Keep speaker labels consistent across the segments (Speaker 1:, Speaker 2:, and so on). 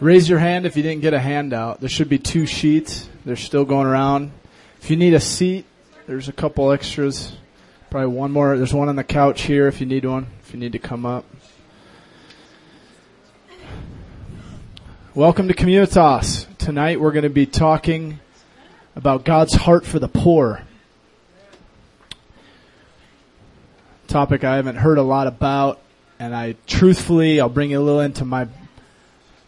Speaker 1: Raise your hand if you didn't get a handout. There should be two sheets. They're still going around. If you need a seat, there's a couple extras. Probably one more. There's one on the couch here if you need one, if you need to come up. Welcome to Communitas. Tonight we're going to be talking about God's heart for the poor. Topic I haven't heard a lot about, and I truthfully, I'll bring you a little into my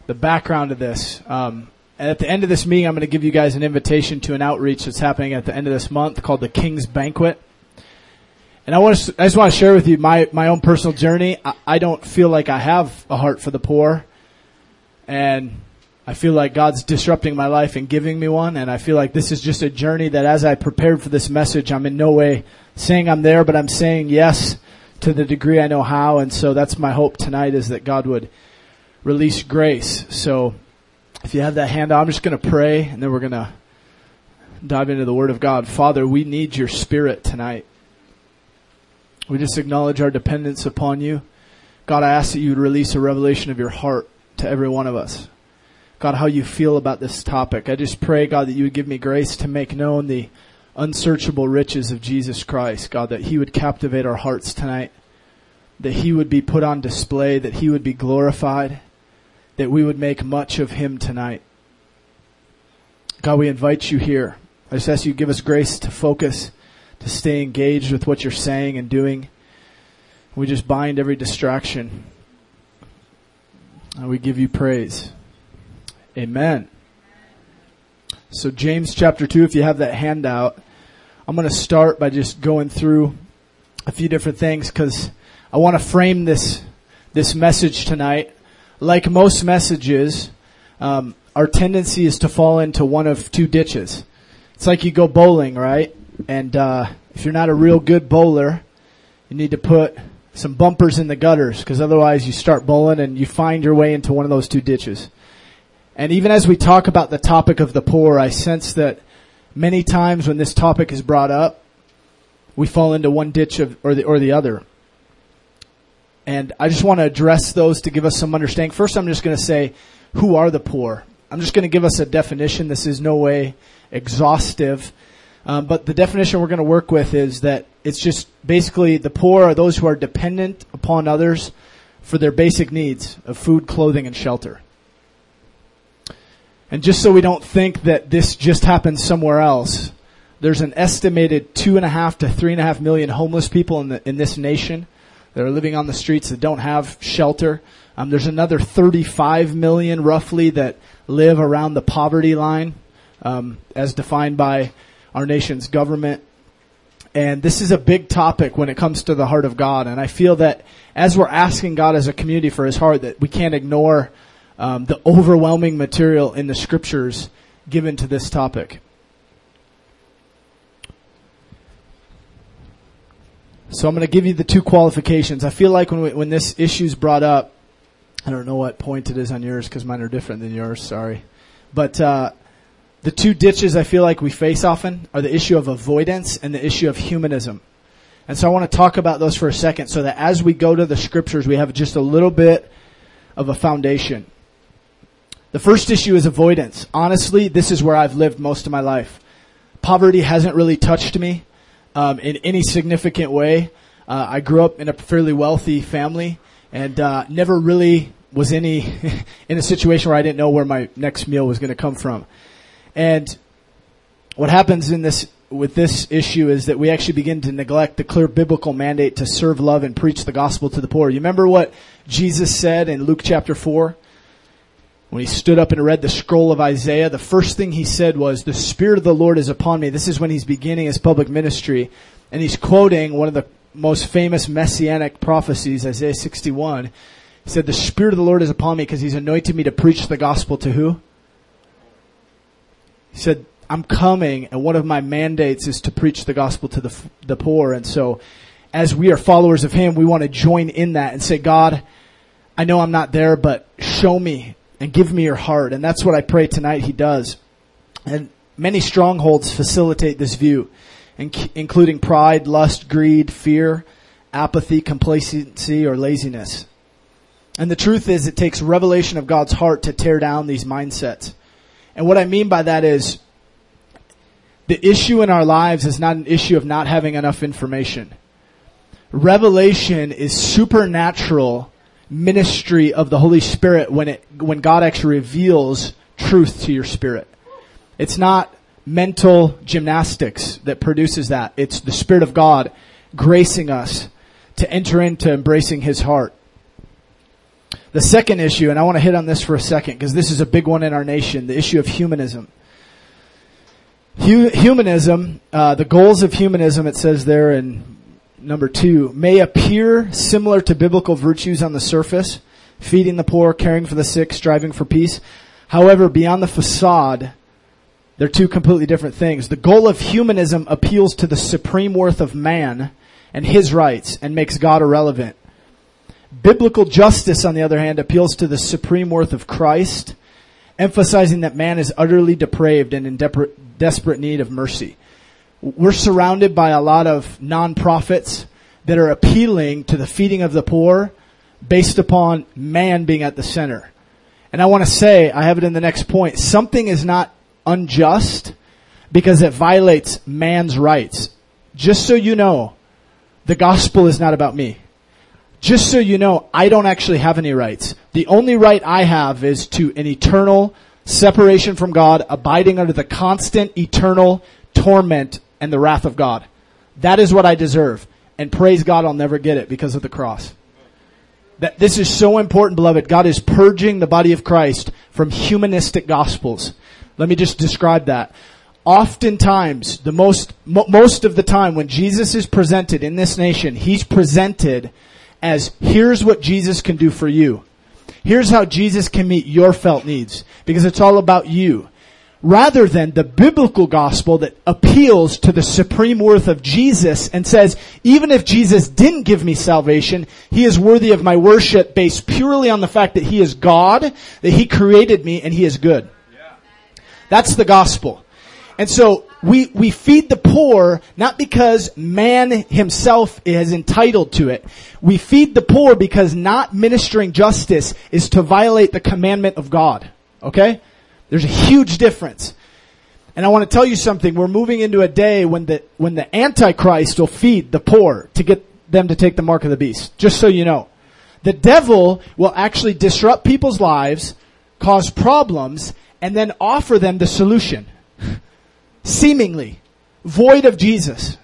Speaker 1: the background of this. Um, at the end of this meeting, I'm going to give you guys an invitation to an outreach that's happening at the end of this month called the King's Banquet. And I want to, I just want to share with you my, my own personal journey. I, I don't feel like I have a heart for the poor. And I feel like God's disrupting my life and giving me one. And I feel like this is just a journey that as I prepared for this message, I'm in no way saying I'm there, but I'm saying yes to the degree I know how. And so that's my hope tonight is that God would release grace. So if you have that hand I'm just going to pray and then we're going to dive into the Word of God. Father, we need your Spirit tonight. We just acknowledge our dependence upon you. God, I ask that you would release a revelation of your heart to every one of us. God, how you feel about this topic. I just pray, God, that you would give me grace to make known the unsearchable riches of Jesus Christ. God, that he would captivate our hearts tonight. That he would be put on display. That he would be glorified that we would make much of him tonight. God, we invite you here. I just ask you to give us grace to focus, to stay engaged with what you're saying and doing. We just bind every distraction. And we give you praise. Amen. So James chapter 2, if you have that handout, I'm going to start by just going through a few different things because I want to frame this, this message tonight like most messages, um, our tendency is to fall into one of two ditches. It's like you go bowling, right? And uh, if you're not a real good bowler, you need to put some bumpers in the gutters because otherwise you start bowling and you find your way into one of those two ditches. And even as we talk about the topic of the poor, I sense that many times when this topic is brought up, we fall into one ditch of, or the or the other. And I just want to address those to give us some understanding. First, I'm just going to say, who are the poor? I'm just going to give us a definition. This is no way exhaustive. Um, but the definition we're going to work with is that it's just basically the poor are those who are dependent upon others for their basic needs of food, clothing, and shelter. And just so we don't think that this just happens somewhere else, there's an estimated two and a half to three and a half million homeless people in, the, in this nation that are living on the streets that don't have shelter. Um, there's another 35 million roughly that live around the poverty line, um, as defined by our nation's government. And this is a big topic when it comes to the heart of God. And I feel that as we're asking God as a community for His heart, that we can't ignore um, the overwhelming material in the scriptures given to this topic. So I'm going to give you the two qualifications. I feel like when we, when this issue's brought up, I don't know what point it is on yours because mine are different than yours. Sorry, but uh, the two ditches I feel like we face often are the issue of avoidance and the issue of humanism. And so I want to talk about those for a second, so that as we go to the scriptures, we have just a little bit of a foundation. The first issue is avoidance. Honestly, this is where I've lived most of my life. Poverty hasn't really touched me um, in any significant way. Uh, I grew up in a fairly wealthy family and uh, never really was any in a situation where I didn't know where my next meal was going to come from. And what happens in this with this issue is that we actually begin to neglect the clear biblical mandate to serve, love, and preach the gospel to the poor. You remember what Jesus said in Luke chapter four? when he stood up and read the scroll of Isaiah, the first thing he said was, the Spirit of the Lord is upon me. This is when he's beginning his public ministry. And he's quoting one of the most famous messianic prophecies, Isaiah 61. He said, the Spirit of the Lord is upon me because he's anointed me to preach the gospel to who? He said, I'm coming and one of my mandates is to preach the gospel to the, the poor. And so as we are followers of Him, we want to join in that and say, God, I know I'm not there, but show me and give me your heart. And that's what I pray tonight He does. And many strongholds facilitate this view, including pride, lust, greed, fear, apathy, complacency, or laziness. And the truth is, it takes revelation of God's heart to tear down these mindsets. And what I mean by that is, the issue in our lives is not an issue of not having enough information. Revelation is supernatural ministry of the Holy Spirit when it, when God actually reveals truth to your spirit. It's not mental gymnastics that produces that. It's the Spirit of God gracing us to enter into embracing His heart. The second issue, and I want to hit on this for a second because this is a big one in our nation, the issue of humanism. Humanism, uh, the goals of humanism, it says there in number two, may appear similar to biblical virtues on the surface, feeding the poor, caring for the sick, striving for peace. However, beyond the facade, they're two completely different things. The goal of humanism appeals to the supreme worth of man and his rights and makes God irrelevant. Biblical justice, on the other hand, appeals to the supreme worth of Christ, emphasizing that man is utterly depraved and in desperate need of mercy. We're surrounded by a lot of nonprofits that are appealing to the feeding of the poor based upon man being at the center. And I want to say, I have it in the next point, something is not unjust because it violates man's rights. Just so you know, the gospel is not about me. Just so you know, I don't actually have any rights. The only right I have is to an eternal separation from God, abiding under the constant eternal torment and the wrath of God. That is what I deserve. And praise God, I'll never get it because of the cross. That this is so important, beloved. God is purging the body of Christ from humanistic gospels. Let me just describe that. Oftentimes, the most, most of the time when Jesus is presented in this nation, he's presented as here's what Jesus can do for you. Here's how Jesus can meet your felt needs because it's all about you. Rather than the biblical gospel that appeals to the supreme worth of Jesus and says, even if Jesus didn't give me salvation, He is worthy of my worship based purely on the fact that He is God, that He created me, and He is good. That's the gospel. And so we, we feed the poor not because man himself is entitled to it. We feed the poor because not ministering justice is to violate the commandment of God. Okay? There's a huge difference. And I want to tell you something. We're moving into a day when the, when the Antichrist will feed the poor to get them to take the mark of the beast. Just so you know. The devil will actually disrupt people's lives, cause problems, and then offer them the solution seemingly void of Jesus.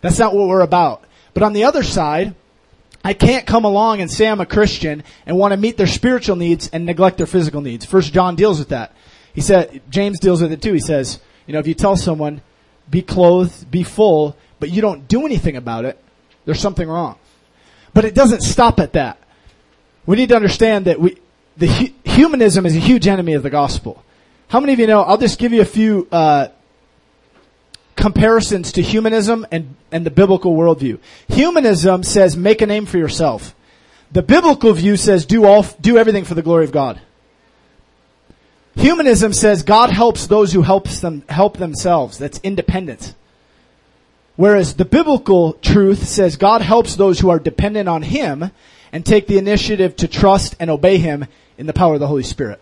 Speaker 1: That's not what we're about. But on the other side, I can't come along and say I'm a Christian and want to meet their spiritual needs and neglect their physical needs. First John deals with that. He said, James deals with it too. He says, you know, if you tell someone, be clothed, be full, but you don't do anything about it, there's something wrong. But it doesn't stop at that. We need to understand that we, the humanism is a huge enemy of the gospel. How many of you know? I'll just give you a few uh, comparisons to humanism and, and the biblical worldview. Humanism says make a name for yourself. The biblical view says do all, do everything for the glory of God. Humanism says God helps those who helps them, help themselves. That's independence. Whereas the biblical truth says God helps those who are dependent on Him and take the initiative to trust and obey Him in the power of the Holy Spirit.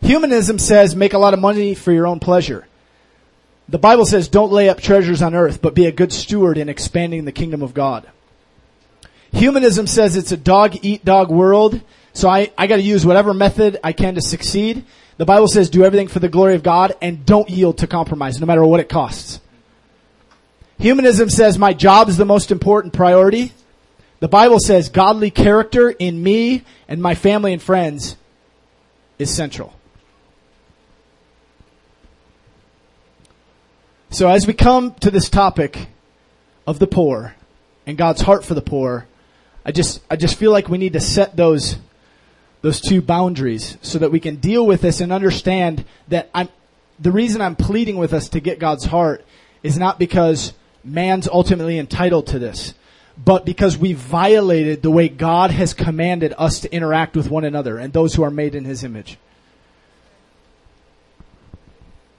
Speaker 1: Humanism says make a lot of money for your own pleasure. The Bible says don't lay up treasures on earth, but be a good steward in expanding the kingdom of God. Humanism says it's a dog eat dog world, so I, I gotta use whatever method I can to succeed. The Bible says do everything for the glory of God and don't yield to compromise, no matter what it costs. Humanism says my job is the most important priority. The Bible says godly character in me and my family and friends is central. So as we come to this topic of the poor and God's heart for the poor, I just, I just feel like we need to set those, those two boundaries so that we can deal with this and understand that I'm, the reason I'm pleading with us to get God's heart is not because man's ultimately entitled to this. But because we violated the way God has commanded us to interact with one another and those who are made in his image.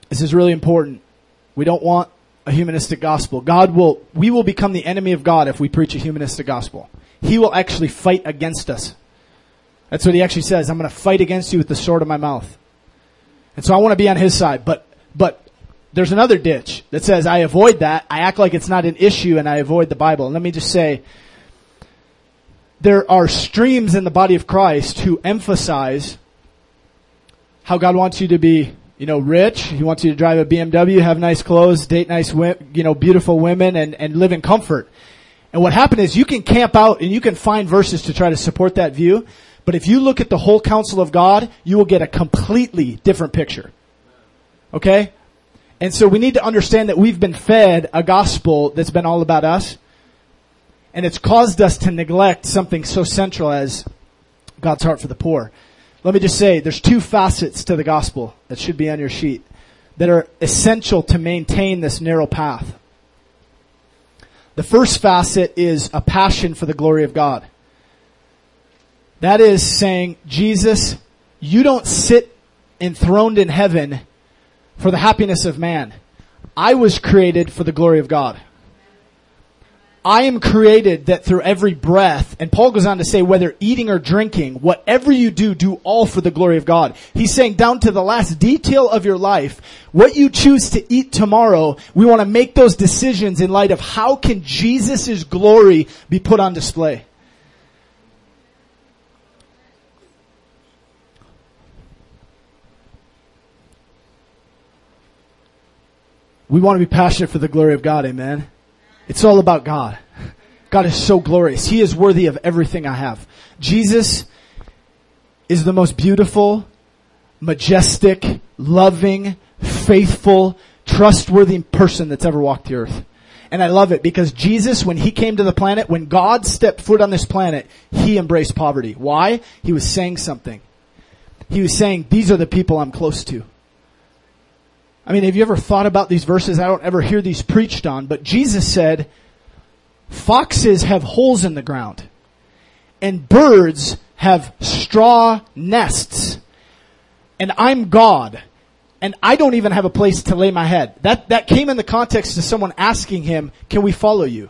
Speaker 1: This is really important. We don't want a humanistic gospel. God will, we will become the enemy of God if we preach a humanistic gospel. He will actually fight against us. That's what he actually says. I'm going to fight against you with the sword of my mouth. And so I want to be on his side, but, but there's another ditch that says I avoid that. I act like it's not an issue and I avoid the Bible. And let me just say, there are streams in the body of Christ who emphasize how God wants you to be you know, rich. He wants you to drive a BMW, have nice clothes, date nice, you know, beautiful women, and, and live in comfort. And what happened is you can camp out and you can find verses to try to support that view. But if you look at the whole counsel of God, you will get a completely different picture. Okay? And so we need to understand that we've been fed a gospel that's been all about us. And it's caused us to neglect something so central as God's heart for the poor. Let me just say, there's two facets to the gospel that should be on your sheet that are essential to maintain this narrow path. The first facet is a passion for the glory of God. That is saying, Jesus, you don't sit enthroned in heaven for the happiness of man. I was created for the glory of God. I am created that through every breath, and Paul goes on to say, whether eating or drinking, whatever you do, do all for the glory of God. He's saying down to the last detail of your life, what you choose to eat tomorrow, we want to make those decisions in light of how can Jesus' glory be put on display. We want to be passionate for the glory of God, amen. It's all about God. God is so glorious. He is worthy of everything I have. Jesus is the most beautiful, majestic, loving, faithful, trustworthy person that's ever walked the earth. And I love it because Jesus, when he came to the planet, when God stepped foot on this planet, he embraced poverty. Why? He was saying something. He was saying, these are the people I'm close to. I mean, have you ever thought about these verses? I don't ever hear these preached on, but Jesus said, foxes have holes in the ground and birds have straw nests and I'm God and I don't even have a place to lay my head. That, that came in the context of someone asking him, can we follow you?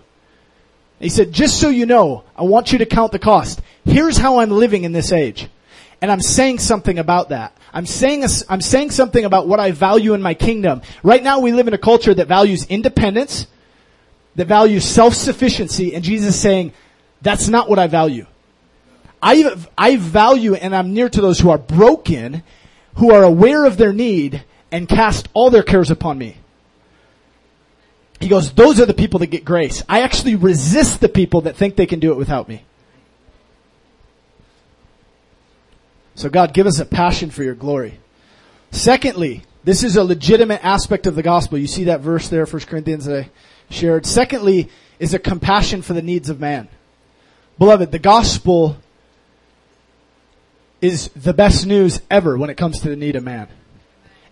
Speaker 1: He said, just so you know, I want you to count the cost. Here's how I'm living in this age. And I'm saying something about that. I'm saying, I'm saying something about what I value in my kingdom. Right now we live in a culture that values independence, that values self-sufficiency, and Jesus is saying, that's not what I value. I, I value and I'm near to those who are broken, who are aware of their need, and cast all their cares upon me. He goes, those are the people that get grace. I actually resist the people that think they can do it without me. So God, give us a passion for your glory. Secondly, this is a legitimate aspect of the gospel. You see that verse there, 1 Corinthians that I shared. Secondly, is a compassion for the needs of man. Beloved, the gospel is the best news ever when it comes to the need of man.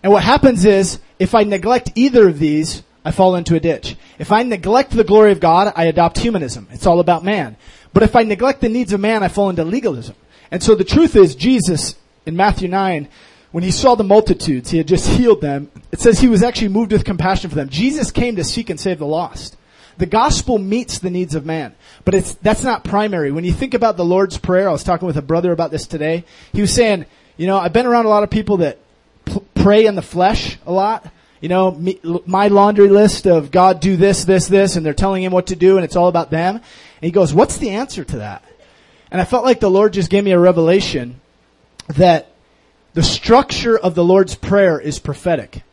Speaker 1: And what happens is, if I neglect either of these, I fall into a ditch. If I neglect the glory of God, I adopt humanism. It's all about man. But if I neglect the needs of man, I fall into legalism. And so the truth is, Jesus, in Matthew 9, when he saw the multitudes, he had just healed them. It says he was actually moved with compassion for them. Jesus came to seek and save the lost. The gospel meets the needs of man, but it's, that's not primary. When you think about the Lord's Prayer, I was talking with a brother about this today. He was saying, you know, I've been around a lot of people that p- pray in the flesh a lot. You know, me, my laundry list of God do this, this, this, and they're telling him what to do and it's all about them. And he goes, what's the answer to that? And I felt like the Lord just gave me a revelation that the structure of the Lord's Prayer is prophetic.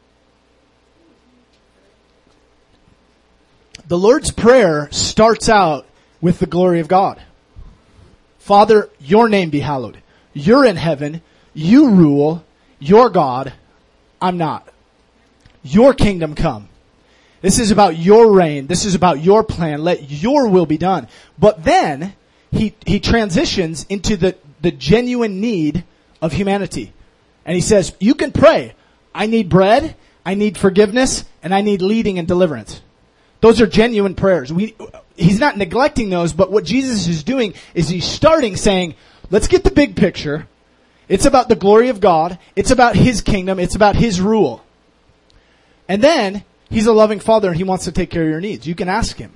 Speaker 1: The Lord's Prayer starts out with the glory of God. Father, your name be hallowed. You're in heaven. You rule. You're God. I'm not. Your kingdom come. This is about your reign. This is about your plan. Let your will be done. But then, he, he transitions into the, the genuine need of humanity. And he says, you can pray. I need bread, I need forgiveness, and I need leading and deliverance. Those are genuine prayers. We, he's not neglecting those, but what Jesus is doing is he's starting saying, let's get the big picture. It's about the glory of God. It's about His kingdom. It's about His rule. And then, He's a loving Father and He wants to take care of your needs. You can ask Him.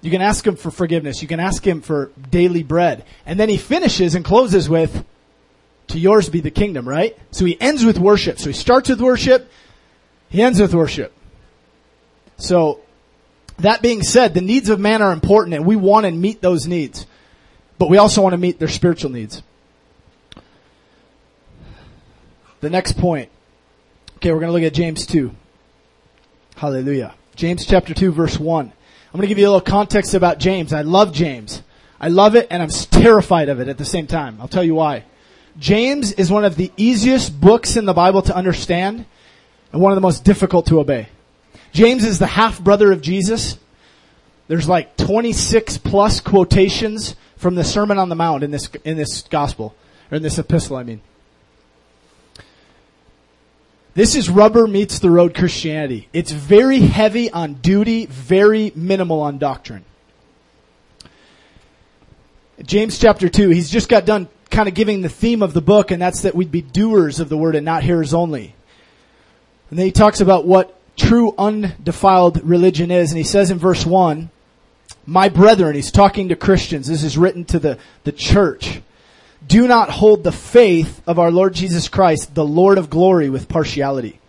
Speaker 1: You can ask Him for forgiveness. You can ask Him for daily bread. And then He finishes and closes with, to yours be the kingdom, right? So He ends with worship. So He starts with worship. He ends with worship. So, that being said, the needs of man are important and we want to meet those needs. But we also want to meet their spiritual needs. The next point. Okay, we're going to look at James 2. Hallelujah. James chapter 2 verse 1. I'm going to give you a little context about James. I love James. I love it and I'm terrified of it at the same time. I'll tell you why. James is one of the easiest books in the Bible to understand and one of the most difficult to obey. James is the half brother of Jesus. There's like 26 plus quotations from the Sermon on the Mount in this, in this gospel, or in this epistle, I mean. This is rubber meets the road Christianity. It's very heavy on duty, very minimal on doctrine. James chapter 2, he's just got done kind of giving the theme of the book, and that's that we'd be doers of the word and not hearers only. And then he talks about what true undefiled religion is, and he says in verse 1, My brethren, he's talking to Christians, this is written to the, the church do not hold the faith of our Lord Jesus Christ, the Lord of glory, with partiality.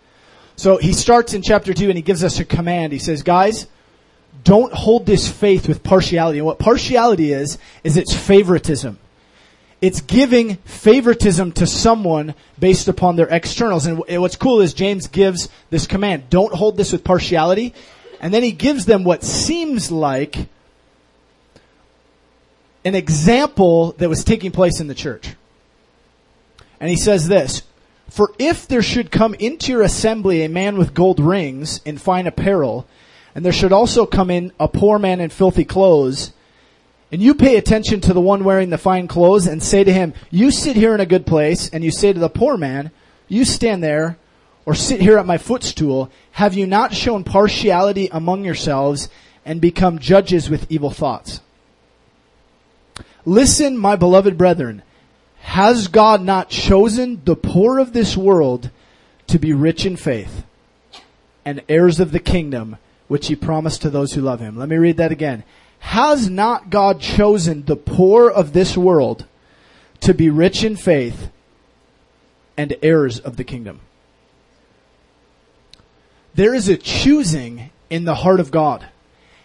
Speaker 1: So he starts in chapter 2 and he gives us a command. He says, guys, don't hold this faith with partiality. And what partiality is, is it's favoritism. It's giving favoritism to someone based upon their externals. And what's cool is James gives this command, don't hold this with partiality. And then he gives them what seems like an example that was taking place in the church. And he says this, For if there should come into your assembly a man with gold rings and fine apparel, and there should also come in a poor man in filthy clothes, and you pay attention to the one wearing the fine clothes and say to him, you sit here in a good place, and you say to the poor man, you stand there, or sit here at my footstool, have you not shown partiality among yourselves and become judges with evil thoughts? Listen, my beloved brethren, has God not chosen the poor of this world to be rich in faith and heirs of the kingdom which he promised to those who love him? Let me read that again. Has not God chosen the poor of this world to be rich in faith and heirs of the kingdom? There is a choosing in the heart of God.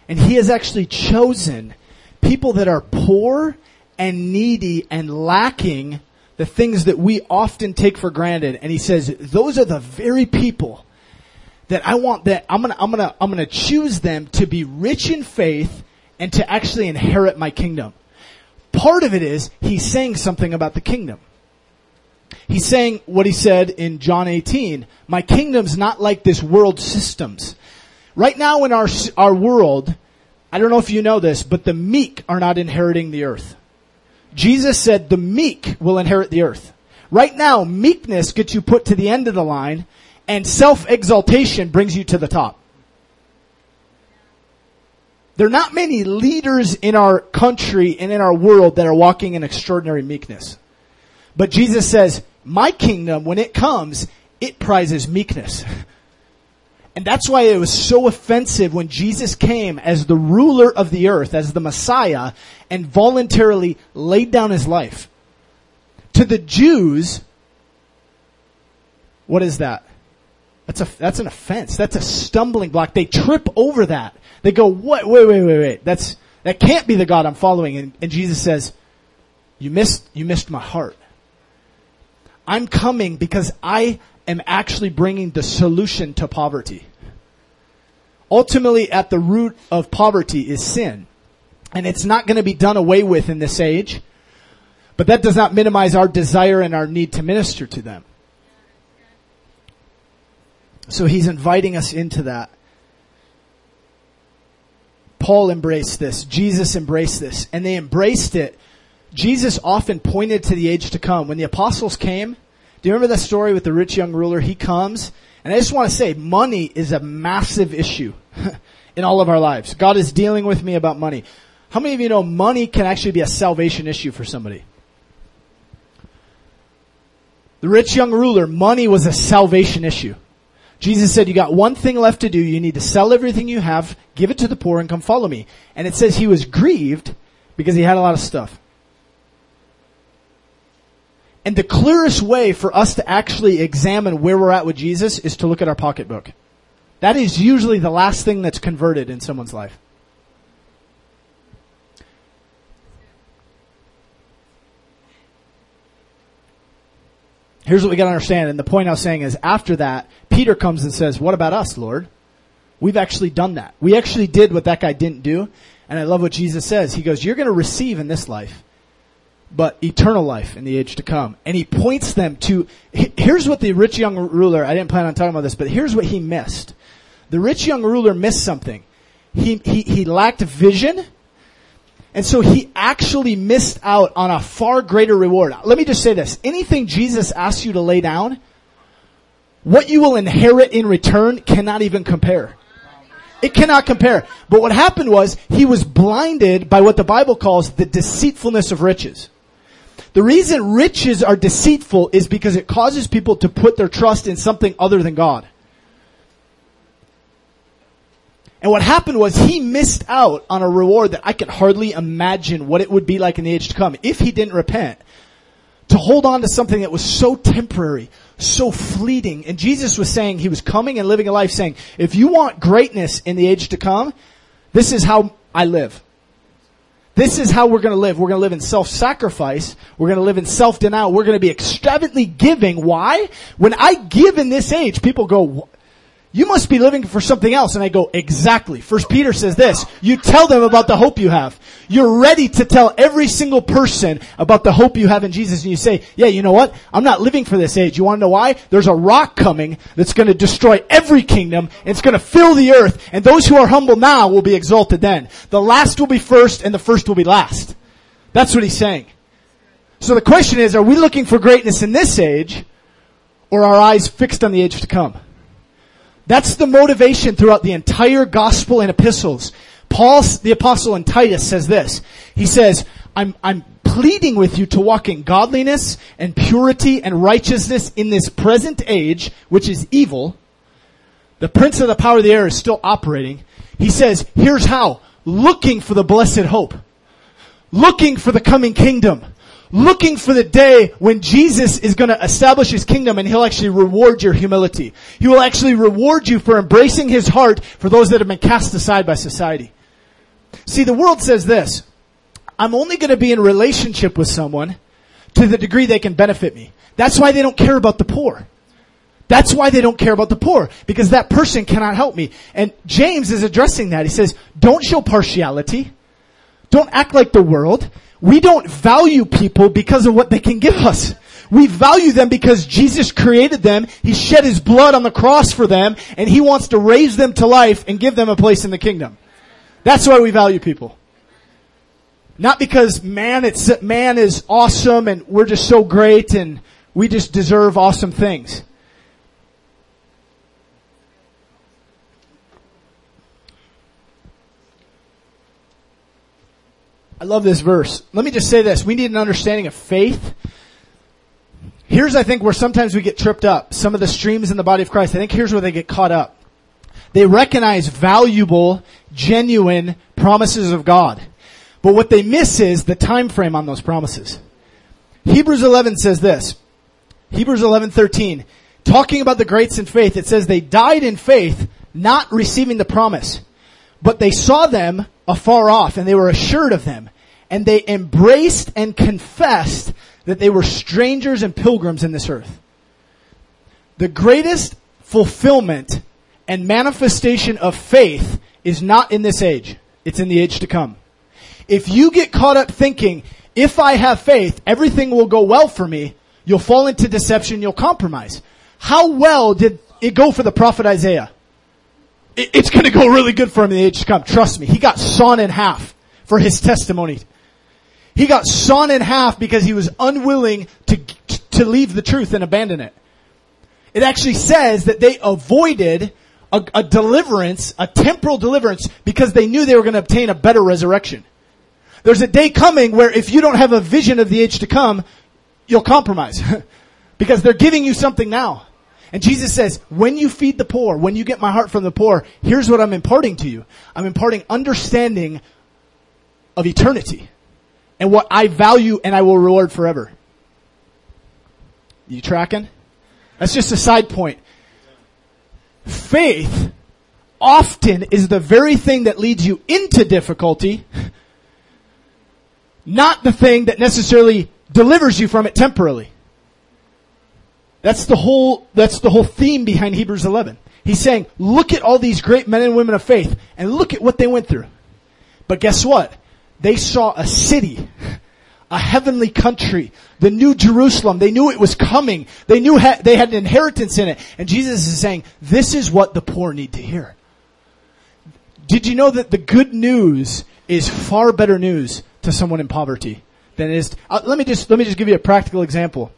Speaker 1: And he has actually chosen people that are poor and needy and lacking the things that we often take for granted. And he says, those are the very people that I want that I'm gonna, I'm gonna, I'm gonna choose them to be rich in faith and to actually inherit my kingdom. Part of it is he's saying something about the kingdom. He's saying what he said in John 18, my kingdom's not like this world systems. Right now in our, our world, I don't know if you know this, but the meek are not inheriting the earth. Jesus said the meek will inherit the earth. Right now, meekness gets you put to the end of the line and self-exaltation brings you to the top. There are not many leaders in our country and in our world that are walking in extraordinary meekness. But Jesus says, my kingdom, when it comes, it prizes meekness. And that's why it was so offensive when Jesus came as the ruler of the earth, as the Messiah, and voluntarily laid down his life. To the Jews, what is that? That's a, that's an offense. That's a stumbling block. They trip over that. They go, what? Wait, wait, wait, wait. That's, that can't be the God I'm following. And, and Jesus says, you missed, you missed my heart. I'm coming because I am actually bringing the solution to poverty. Ultimately, at the root of poverty is sin. And it's not going to be done away with in this age. But that does not minimize our desire and our need to minister to them. So he's inviting us into that. Paul embraced this. Jesus embraced this. And they embraced it. Jesus often pointed to the age to come. When the apostles came, do you remember that story with the rich young ruler? He comes, and I just want to say, money is a massive issue in all of our lives. God is dealing with me about money. How many of you know money can actually be a salvation issue for somebody? The rich young ruler, money was a salvation issue. Jesus said, you got one thing left to do. You need to sell everything you have, give it to the poor, and come follow me. And it says he was grieved because he had a lot of stuff. And the clearest way for us to actually examine where we're at with Jesus is to look at our pocketbook. That is usually the last thing that's converted in someone's life. Here's what we gotta understand, and the point I was saying is after that, Peter comes and says, what about us, Lord? We've actually done that. We actually did what that guy didn't do, and I love what Jesus says. He goes, you're gonna receive in this life, but eternal life in the age to come. And he points them to, here's what the rich young ruler, I didn't plan on talking about this, but here's what he missed. The rich young ruler missed something. He, he, he lacked vision, and so he actually missed out on a far greater reward. Let me just say this. Anything Jesus asks you to lay down, what you will inherit in return cannot even compare. It cannot compare. But what happened was he was blinded by what the Bible calls the deceitfulness of riches. The reason riches are deceitful is because it causes people to put their trust in something other than God. And what happened was he missed out on a reward that I could hardly imagine what it would be like in the age to come if he didn't repent. To hold on to something that was so temporary, so fleeting. And Jesus was saying, he was coming and living a life saying, if you want greatness in the age to come, this is how I live. This is how we're gonna live. We're gonna live in self-sacrifice. We're gonna live in self-denial. We're gonna be extravagantly giving. Why? When I give in this age, people go, you must be living for something else. And I go, exactly. First Peter says this, you tell them about the hope you have. You're ready to tell every single person about the hope you have in Jesus. And you say, yeah, you know what? I'm not living for this age. You want to know why? There's a rock coming that's going to destroy every kingdom. It's going to fill the earth. And those who are humble now will be exalted then. The last will be first and the first will be last. That's what he's saying. So the question is, are we looking for greatness in this age or are our eyes fixed on the age to come? That's the motivation throughout the entire gospel and epistles. Paul, the apostle in Titus says this. He says, I'm, I'm pleading with you to walk in godliness and purity and righteousness in this present age, which is evil. The prince of the power of the air is still operating. He says, here's how. Looking for the blessed hope. Looking for the coming kingdom looking for the day when Jesus is going to establish his kingdom and he'll actually reward your humility. He will actually reward you for embracing his heart for those that have been cast aside by society. See, the world says this, I'm only going to be in relationship with someone to the degree they can benefit me. That's why they don't care about the poor. That's why they don't care about the poor, because that person cannot help me. And James is addressing that. He says, don't show partiality. Don't act like the world. We don't value people because of what they can give us. We value them because Jesus created them, He shed His blood on the cross for them, and He wants to raise them to life and give them a place in the kingdom. That's why we value people. Not because man, it's, man is awesome and we're just so great and we just deserve awesome things. I love this verse. Let me just say this. We need an understanding of faith. Here's, I think, where sometimes we get tripped up. Some of the streams in the body of Christ, I think here's where they get caught up. They recognize valuable, genuine promises of God. But what they miss is the time frame on those promises. Hebrews 11 says this. Hebrews 11:13, talking about the greats in faith, it says they died in faith, not receiving the promise, but they saw them afar off and they were assured of them and they embraced and confessed that they were strangers and pilgrims in this earth. The greatest fulfillment and manifestation of faith is not in this age. It's in the age to come. If you get caught up thinking, if I have faith, everything will go well for me, you'll fall into deception, you'll compromise. How well did it go for the prophet Isaiah? It's going to go really good for him in the age to come. Trust me. He got sawn in half for his testimony. He got sawn in half because he was unwilling to, to leave the truth and abandon it. It actually says that they avoided a, a deliverance, a temporal deliverance, because they knew they were going to obtain a better resurrection. There's a day coming where if you don't have a vision of the age to come, you'll compromise. because they're giving you something now. And Jesus says, when you feed the poor, when you get my heart from the poor, here's what I'm imparting to you. I'm imparting understanding of eternity and what I value and I will reward forever. You tracking? That's just a side point. Faith often is the very thing that leads you into difficulty, not the thing that necessarily delivers you from it temporarily. That's the whole, that's the whole theme behind Hebrews 11. He's saying, look at all these great men and women of faith and look at what they went through. But guess what? They saw a city a heavenly country, the new Jerusalem. They knew it was coming. They knew ha- they had an inheritance in it. And Jesus is saying, this is what the poor need to hear. Did you know that the good news is far better news to someone in poverty than it is? To, uh, let me just let me just give you a practical example.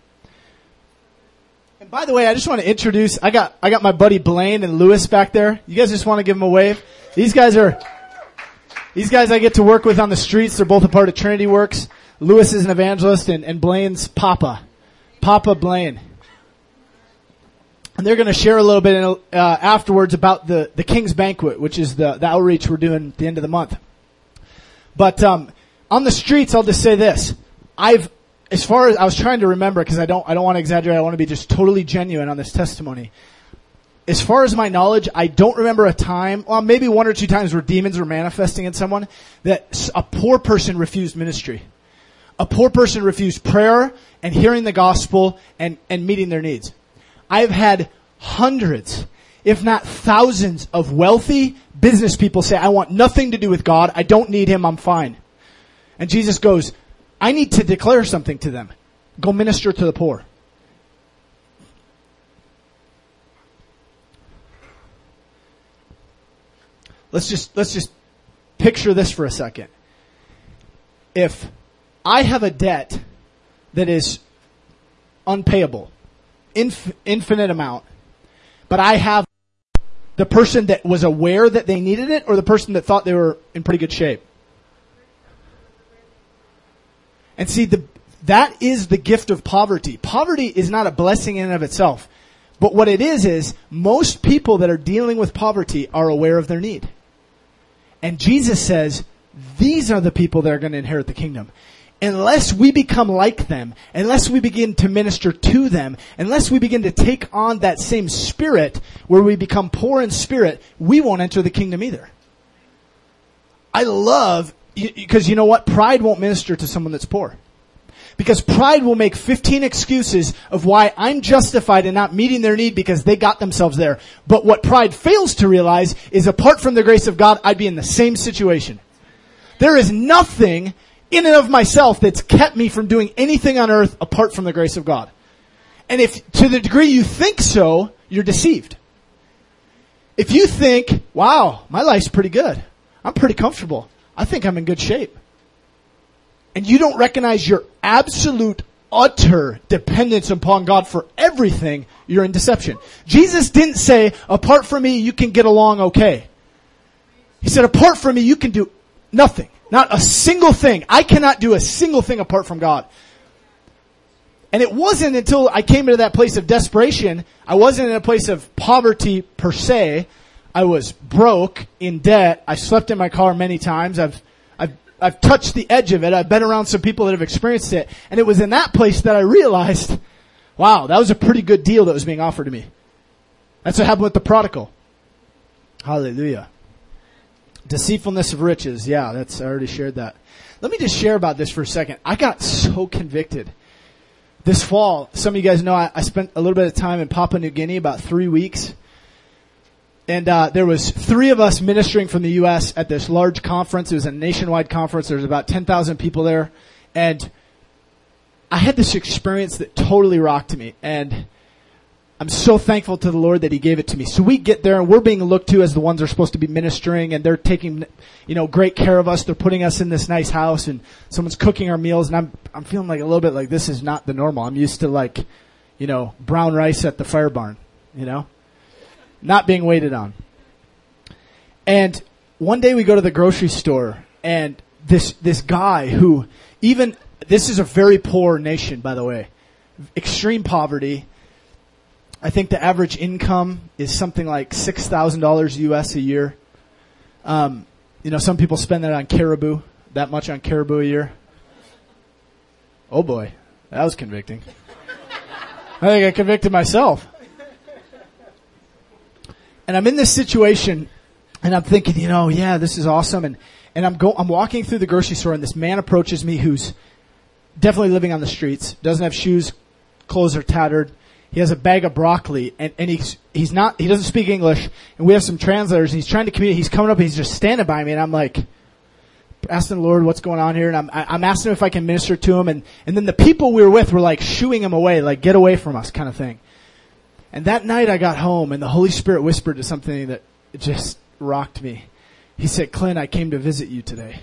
Speaker 1: By the way, I just want to introduce. I got I got my buddy Blaine and Lewis back there. You guys just want to give them a wave. These guys are these guys I get to work with on the streets. They're both a part of Trinity Works. Lewis is an evangelist and, and Blaine's Papa. Papa Blaine. And they're going to share a little bit uh, afterwards about the, the King's Banquet, which is the, the outreach we're doing at the end of the month. But um, on the streets, I'll just say this. I've, as far as I was trying to remember, because I don't, I don't want to exaggerate. I want to be just totally genuine on this testimony. As far as my knowledge, I don't remember a time, well, maybe one or two times where demons were manifesting in someone that a poor person refused ministry a poor person refused prayer and hearing the gospel and, and meeting their needs. I've had hundreds, if not thousands of wealthy business people say, I want nothing to do with God. I don't need him. I'm fine. And Jesus goes, I need to declare something to them. Go minister to the poor. Let's just, let's just picture this for a second. If I have a debt that is unpayable, inf- infinite amount, but I have the person that was aware that they needed it or the person that thought they were in pretty good shape. And see, the, that is the gift of poverty. Poverty is not a blessing in and of itself. But what it is, is most people that are dealing with poverty are aware of their need. And Jesus says, these are the people that are going to inherit the kingdom unless we become like them, unless we begin to minister to them, unless we begin to take on that same spirit where we become poor in spirit, we won't enter the kingdom either. I love, because you know what? Pride won't minister to someone that's poor. Because pride will make 15 excuses of why I'm justified in not meeting their need because they got themselves there. But what pride fails to realize is apart from the grace of God, I'd be in the same situation. There is nothing in and of myself that's kept me from doing anything on earth apart from the grace of God. And if to the degree you think so, you're deceived. If you think, wow, my life's pretty good. I'm pretty comfortable. I think I'm in good shape. And you don't recognize your absolute utter dependence upon God for everything, you're in deception. Jesus didn't say, apart from me, you can get along okay. He said, apart from me, you can do nothing. Not a single thing. I cannot do a single thing apart from God. And it wasn't until I came into that place of desperation, I wasn't in a place of poverty per se. I was broke, in debt. I slept in my car many times. I've, I've, I've touched the edge of it. I've been around some people that have experienced it. And it was in that place that I realized, wow, that was a pretty good deal that was being offered to me. That's what happened with the prodigal. Hallelujah. Deceitfulness of riches. Yeah, that's, I already shared that. Let me just share about this for a second. I got so convicted. This fall, some of you guys know I, I spent a little bit of time in Papua New Guinea, about three weeks. And uh, there was three of us ministering from the U.S. at this large conference. It was a nationwide conference. There was about 10,000 people there. And I had this experience that totally rocked me. And I'm so thankful to the Lord that He gave it to me. So we get there and we're being looked to as the ones that are supposed to be ministering and they're taking, you know, great care of us. They're putting us in this nice house and someone's cooking our meals and I'm, I'm feeling like a little bit like this is not the normal. I'm used to like, you know, brown rice at the fire barn, you know, not being waited on. And one day we go to the grocery store and this, this guy who even, this is a very poor nation, by the way. Extreme poverty. I think the average income is something like $6,000 US a year. Um, you know, some people spend that on caribou, that much on caribou a year. Oh boy, that was convicting. I think I convicted myself. And I'm in this situation and I'm thinking, you know, yeah, this is awesome. And, and I'm go, I'm walking through the grocery store and this man approaches me who's definitely living on the streets, doesn't have shoes, clothes are tattered. He has a bag of broccoli and, and he's, he's not, he doesn't speak English and we have some translators and he's trying to communicate. He's coming up and he's just standing by me and I'm like, asking the Lord what's going on here and I'm, I'm asking him if I can minister to him and, and then the people we were with were like shooing him away, like get away from us kind of thing. And that night I got home and the Holy Spirit whispered to something that just rocked me. He said, Clint, I came to visit you today.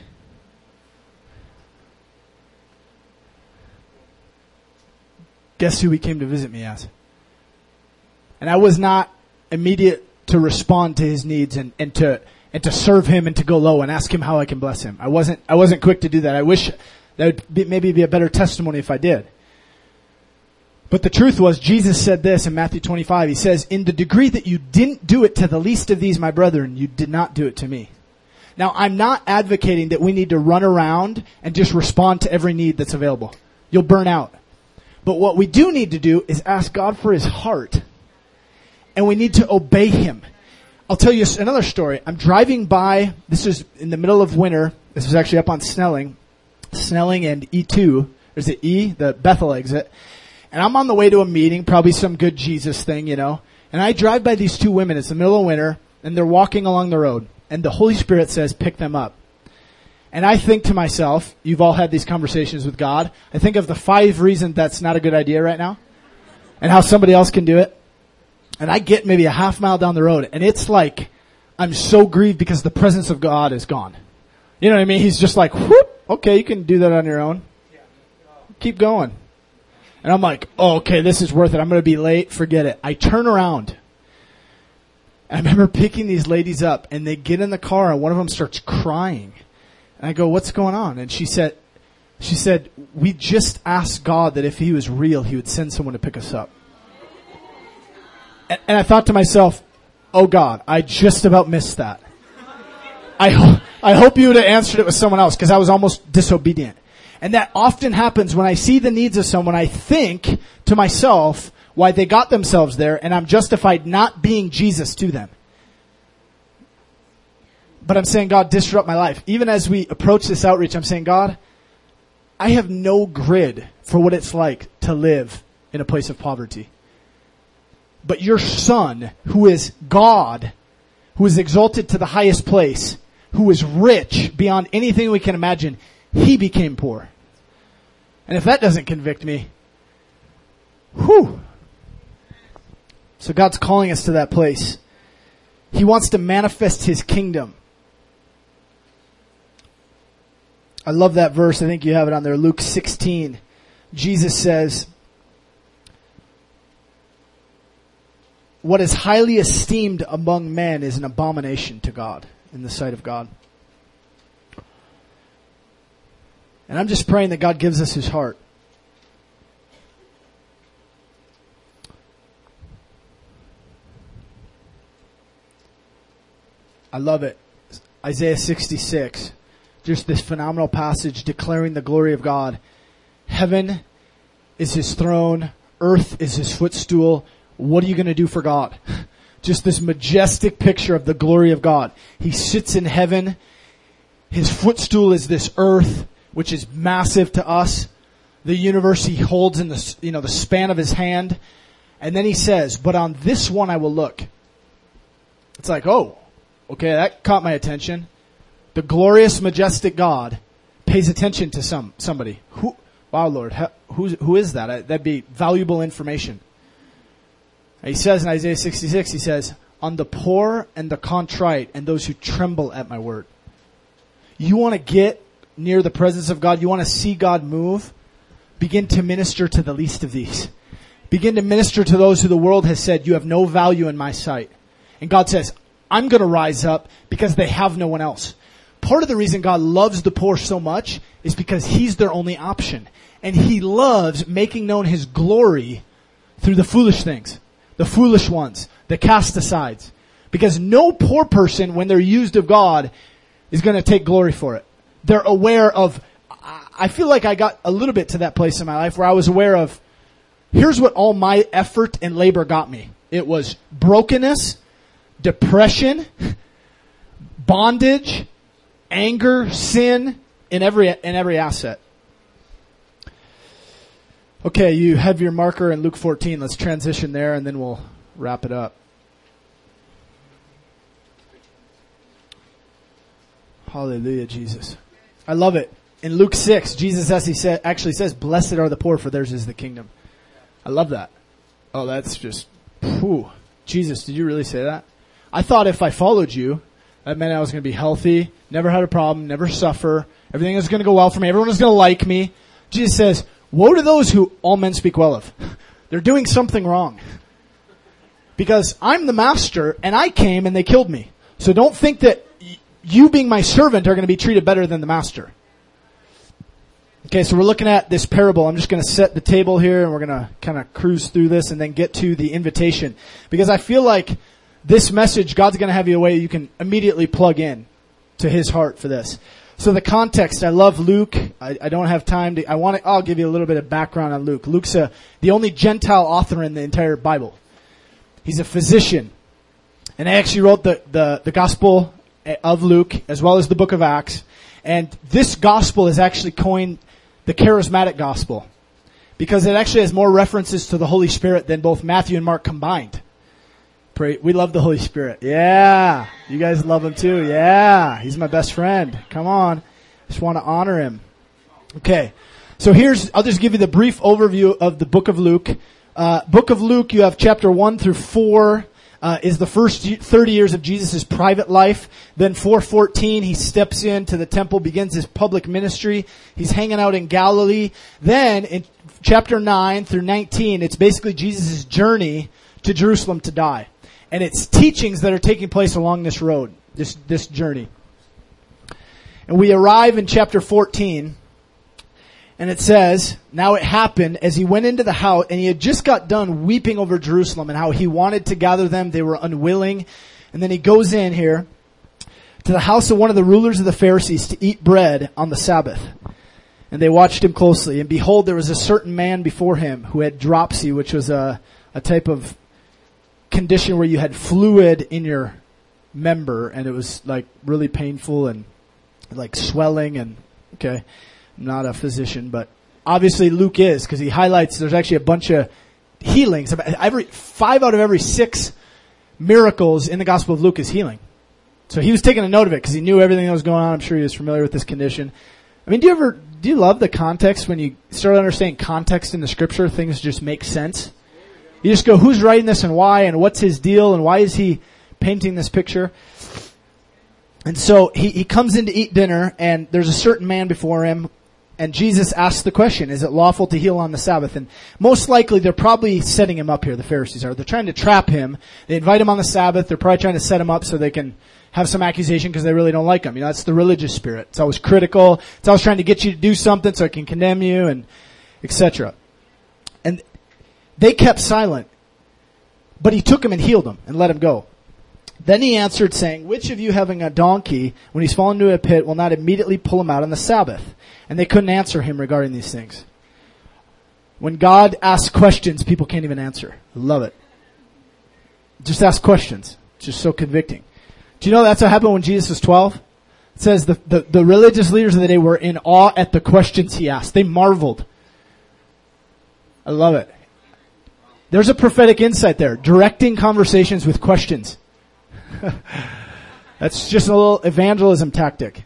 Speaker 1: Guess who he came to visit me as? And I was not immediate to respond to his needs and, and to and to serve him and to go low and ask him how I can bless him. I wasn't I wasn't quick to do that. I wish that would be, maybe be a better testimony if I did. But the truth was, Jesus said this in Matthew 25. He says, In the degree that you didn't do it to the least of these, my brethren, you did not do it to me. Now, I'm not advocating that we need to run around and just respond to every need that's available. You'll burn out. But what we do need to do is ask God for His heart. And we need to obey Him. I'll tell you another story. I'm driving by, this is in the middle of winter. This was actually up on Snelling. Snelling and E2. There's the E, the Bethel exit. And I'm on the way to a meeting, probably some good Jesus thing, you know. And I drive by these two women. It's the middle of winter, and they're walking along the road. And the Holy Spirit says, pick them up. And I think to myself, you've all had these conversations with God. I think of the five reasons that's not a good idea right now. And how somebody else can do it. And I get maybe a half mile down the road, and it's like, I'm so grieved because the presence of God is gone. You know what I mean? He's just like, whoop, okay, you can do that on your own. Keep going. And I'm like, oh, okay, this is worth it. I'm going to be late. Forget it. I turn around. I remember picking these ladies up and they get in the car and one of them starts crying. And I go, what's going on? And she said, she said, we just asked God that if he was real, he would send someone to pick us up. And, and I thought to myself, oh God, I just about missed that. I, ho- I hope you would have answered it with someone else because I was almost disobedient. And that often happens when I see the needs of someone, I think to myself why they got themselves there and I'm justified not being Jesus to them. But I'm saying, God, disrupt my life. Even as we approach this outreach, I'm saying, God, I have no grid for what it's like to live in a place of poverty. But your son, who is God, who is exalted to the highest place, who is rich beyond anything we can imagine, he became poor. And if that doesn't convict me, whew. So God's calling us to that place. He wants to manifest His kingdom. I love that verse. I think you have it on there. Luke 16. Jesus says, What is highly esteemed among men is an abomination to God, in the sight of God. And I'm just praying that God gives us his heart. I love it. Isaiah 66. Just this phenomenal passage declaring the glory of God. Heaven is his throne. Earth is his footstool. What are you going to do for God? Just this majestic picture of the glory of God. He sits in heaven. His footstool is this earth which is massive to us. The universe he holds in the, you know, the span of his hand. And then he says, but on this one I will look. It's like, oh, okay, that caught my attention. The glorious, majestic God pays attention to some, somebody. Who, wow, Lord, who's, who is that? That'd be valuable information. he says in Isaiah 66, he says, on the poor and the contrite and those who tremble at my word. You want to get near the presence of God, you want to see God move, begin to minister to the least of these. Begin to minister to those who the world has said, you have no value in my sight. And God says, I'm going to rise up because they have no one else. Part of the reason God loves the poor so much is because He's their only option. And He loves making known His glory through the foolish things, the foolish ones, the cast asides. Because no poor person, when they're used of God, is going to take glory for it. They're aware of, I feel like I got a little bit to that place in my life where I was aware of, here's what all my effort and labor got me. It was brokenness, depression, bondage, anger, sin in every in every asset. Okay, you have your marker in Luke 14. Let's transition there and then we'll wrap it up. Hallelujah, Jesus. I love it. In Luke 6, Jesus actually says, blessed are the poor for theirs is the kingdom. I love that. Oh, that's just, whew. Jesus, did you really say that? I thought if I followed you, that meant I was going to be healthy, never had a problem, never suffer, everything was going to go well for me, everyone was going to like me. Jesus says, woe to those who all men speak well of. They're doing something wrong. Because I'm the master and I came and they killed me. So don't think that you being my servant are going to be treated better than the master. Okay, so we're looking at this parable. I'm just going to set the table here and we're going to kind of cruise through this and then get to the invitation. Because I feel like this message, God's going to have you a way you can immediately plug in to His heart for this. So the context, I love Luke. I, I don't have time to, I want to, I'll give you a little bit of background on Luke. Luke's a, the only Gentile author in the entire Bible. He's a physician. And I actually wrote the, the, the gospel of Luke as well as the book of Acts. And this gospel is actually coined the charismatic gospel because it actually has more references to the Holy Spirit than both Matthew and Mark combined. Pray, we love the Holy Spirit. Yeah. You guys love him too. Yeah. He's my best friend. Come on. Just want to honor him. Okay. So here's, I'll just give you the brief overview of the book of Luke. Uh, book of Luke, you have chapter 1 through 4 uh, is the first 30 years of Jesus' private life. Then 414, he steps into the temple, begins his public ministry. He's hanging out in Galilee. Then in chapter 9 through 19, it's basically Jesus' journey to Jerusalem to die. And it's teachings that are taking place along this road, this, this journey. And we arrive in chapter 14, and it says, now it happened as he went into the house and he had just got done weeping over Jerusalem and how he wanted to gather them. They were unwilling. And then he goes in here to the house of one of the rulers of the Pharisees to eat bread on the Sabbath. And they watched him closely. And behold, there was a certain man before him who had dropsy, which was a, a type of condition where you had fluid in your member and it was like really painful and like swelling and, okay. Not a physician, but obviously Luke is because he highlights there's actually a bunch of healings. Every five out of every six miracles in the Gospel of Luke is healing. So he was taking a note of it because he knew everything that was going on. I'm sure he was familiar with this condition. I mean, do you ever do you love the context when you start understanding context in the Scripture? Things just make sense. You just go, who's writing this and why, and what's his deal, and why is he painting this picture? And so he, he comes in to eat dinner, and there's a certain man before him and Jesus asks the question, is it lawful to heal on the Sabbath? And most likely they're probably setting him up here, the Pharisees are. They're trying to trap him. They invite him on the Sabbath. They're probably trying to set him up so they can have some accusation because they really don't like him. You know, that's the religious spirit. It's always critical. It's always trying to get you to do something so it can condemn you and etc. And they kept silent. But he took him and healed him and let him go. Then he answered saying, which of you having a donkey, when he's fallen into a pit, will not immediately pull him out on the Sabbath? And they couldn't answer him regarding these things. When God asks questions, people can't even answer. I love it. Just ask questions. It's just so convicting. Do you know that's what happened when Jesus was 12? It says the, the, the religious leaders of the day were in awe at the questions he asked. They marveled. I love it. There's a prophetic insight there. Directing conversations with questions. That's just a little evangelism tactic.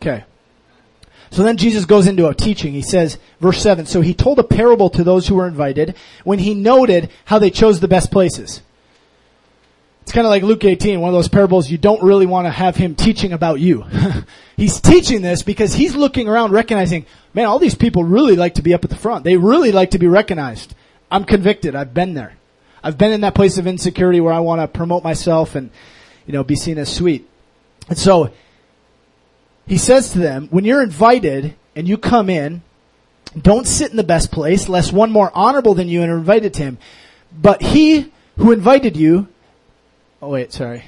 Speaker 1: Okay. So then Jesus goes into a teaching. He says, verse 7, so he told a parable to those who were invited when he noted how they chose the best places. It's kind of like Luke 18, one of those parables you don't really want to have him teaching about you. he's teaching this because he's looking around recognizing, man, all these people really like to be up at the front. They really like to be recognized. I'm convicted. I've been there. I've been in that place of insecurity where I want to promote myself and, you know, be seen as sweet. And so, he says to them, when you're invited and you come in, don't sit in the best place, lest one more honorable than you invited him. But he who invited you, oh wait, sorry.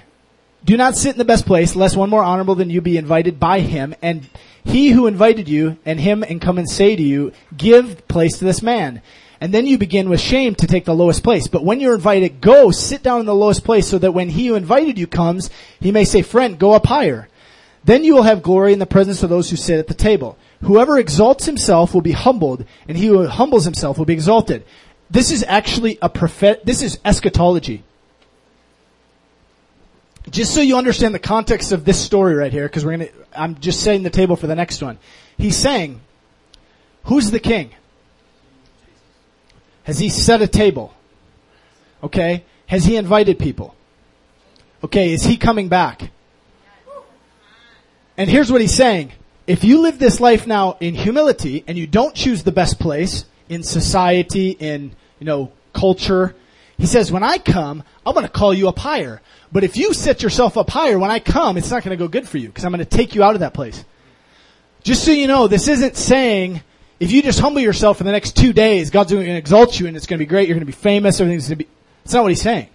Speaker 1: Do not sit in the best place, lest one more honorable than you be invited by him, and he who invited you and him and come and say to you, give place to this man. And then you begin with shame to take the lowest place. But when you're invited, go sit down in the lowest place so that when he who invited you comes, he may say, friend, go up higher. Then you will have glory in the presence of those who sit at the table. Whoever exalts himself will be humbled, and he who humbles himself will be exalted. This is actually a prophet, this is eschatology. Just so you understand the context of this story right here, because we're gonna, I'm just setting the table for the next one. He's saying, who's the king? Has he set a table? Okay. Has he invited people? Okay. Is he coming back? And here's what he's saying. If you live this life now in humility and you don't choose the best place in society, in, you know, culture, he says, when I come, I'm going to call you up higher. But if you set yourself up higher, when I come, it's not going to go good for you because I'm going to take you out of that place. Just so you know, this isn't saying if you just humble yourself for the next two days, God's going to exalt you and it's going to be great. You're going to be famous. Everything's going to be. It's not what he's saying.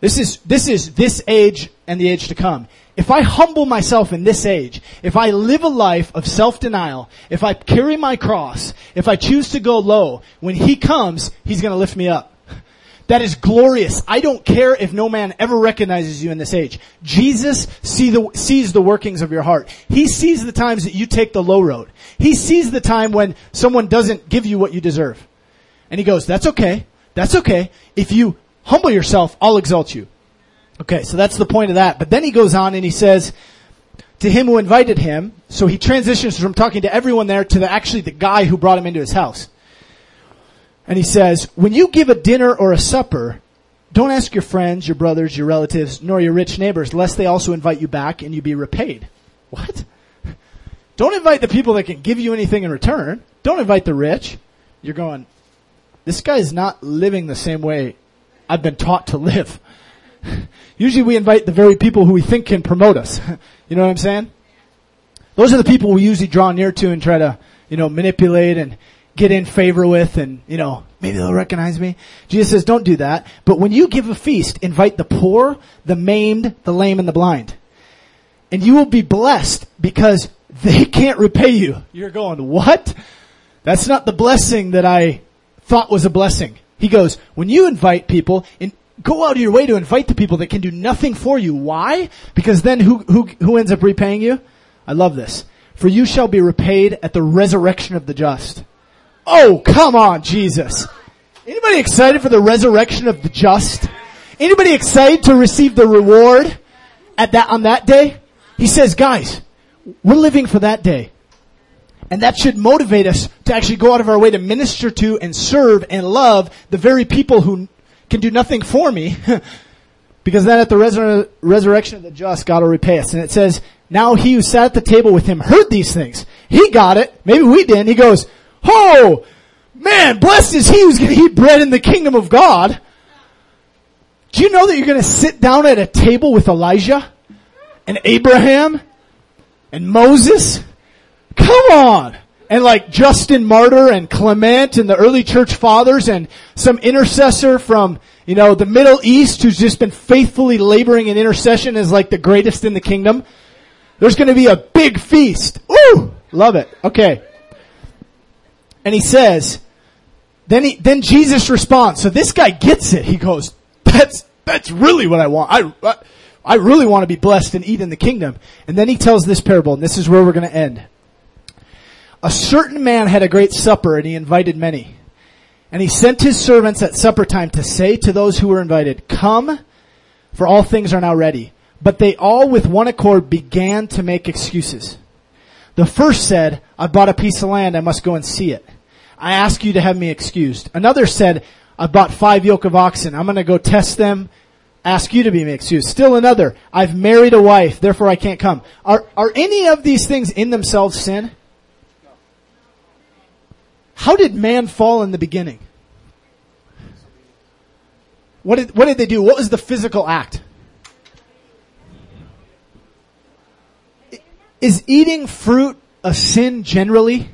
Speaker 1: This is this is this age and the age to come. If I humble myself in this age, if I live a life of self-denial, if I carry my cross, if I choose to go low, when He comes, He's going to lift me up. That is glorious. I don't care if no man ever recognizes you in this age. Jesus see the, sees the workings of your heart. He sees the times that you take the low road. He sees the time when someone doesn't give you what you deserve. And he goes, that's okay. That's okay. If you humble yourself, I'll exalt you. Okay, so that's the point of that. But then he goes on and he says, to him who invited him, so he transitions from talking to everyone there to the, actually the guy who brought him into his house. And he says, when you give a dinner or a supper, don't ask your friends, your brothers, your relatives, nor your rich neighbors, lest they also invite you back and you be repaid. What? Don't invite the people that can give you anything in return. Don't invite the rich. You're going, this guy's not living the same way I've been taught to live. Usually we invite the very people who we think can promote us. you know what I'm saying? Those are the people we usually draw near to and try to, you know, manipulate and get in favor with and, you know, maybe they'll recognize me. Jesus says, don't do that. But when you give a feast, invite the poor, the maimed, the lame, and the blind. And you will be blessed because they can't repay you. You're going, what? That's not the blessing that I thought was a blessing. He goes, when you invite people, and go out of your way to invite the people that can do nothing for you. Why? Because then who, who, who ends up repaying you? I love this. For you shall be repaid at the resurrection of the just. Oh, come on, Jesus. Anybody excited for the resurrection of the just? Anybody excited to receive the reward at that, on that day? He says, guys, we're living for that day. And that should motivate us to actually go out of our way to minister to and serve and love the very people who can do nothing for me. because then at the resur- resurrection of the just, God will repay us. And it says, now he who sat at the table with him heard these things. He got it. Maybe we didn't. He goes, Oh, man, blessed is he who's going to eat bread in the kingdom of God. Do you know that you're going to sit down at a table with Elijah and Abraham and Moses? Come on. And like Justin Martyr and Clement and the early church fathers and some intercessor from, you know, the Middle East who's just been faithfully laboring in intercession as like the greatest in the kingdom. There's going to be a big feast. Ooh! Love it. Okay. And he says, then he, then Jesus responds. So this guy gets it. He goes, that's, that's really what I want. I, I, I really want to be blessed and eat in the kingdom. And then he tells this parable, and this is where we're going to end. A certain man had a great supper and he invited many. And he sent his servants at supper time to say to those who were invited, come, for all things are now ready. But they all with one accord began to make excuses. The first said, I bought a piece of land, I must go and see it. I ask you to have me excused. Another said, I bought five yoke of oxen. I'm going to go test them. Ask you to be excused. Still another, I've married a wife, therefore I can't come. Are, are any of these things in themselves sin? How did man fall in the beginning? What did, what did they do? What was the physical act? Is eating fruit a sin generally?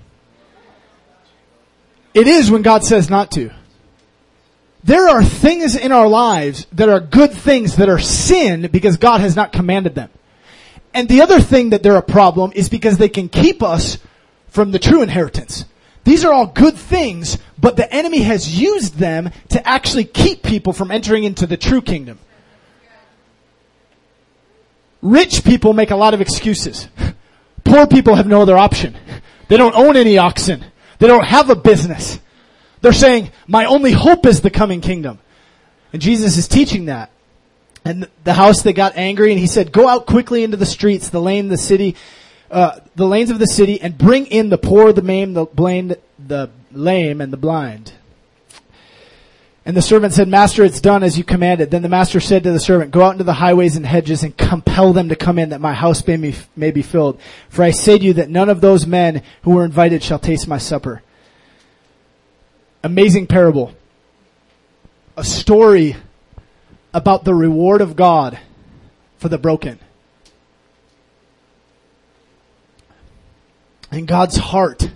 Speaker 1: It is when God says not to. There are things in our lives that are good things that are sin because God has not commanded them. And the other thing that they're a problem is because they can keep us from the true inheritance. These are all good things, but the enemy has used them to actually keep people from entering into the true kingdom. Rich people make a lot of excuses. Poor people have no other option. They don't own any oxen. They don't have a business. They're saying, my only hope is the coming kingdom. And Jesus is teaching that. And the house, they got angry and he said, go out quickly into the streets, the lane, the city, uh, the lanes of the city and bring in the poor, the maimed, the blind, the lame, and the blind. And the servant said, Master, it's done as you commanded. Then the master said to the servant, Go out into the highways and hedges and compel them to come in that my house may be, may be filled. For I say to you that none of those men who were invited shall taste my supper. Amazing parable. A story about the reward of God for the broken. And God's heart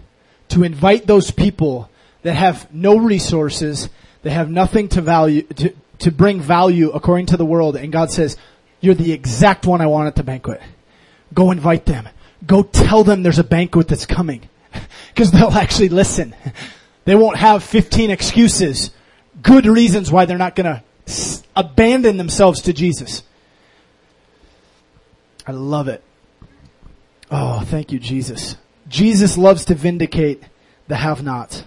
Speaker 1: to invite those people that have no resources, that have nothing to value, to, to bring value according to the world. And God says, you're the exact one I want at the banquet. Go invite them. Go tell them there's a banquet that's coming. Cause they'll actually listen. They won't have 15 excuses, good reasons why they're not gonna abandon themselves to Jesus. I love it. Oh, thank you, Jesus. Jesus loves to vindicate the have-nots.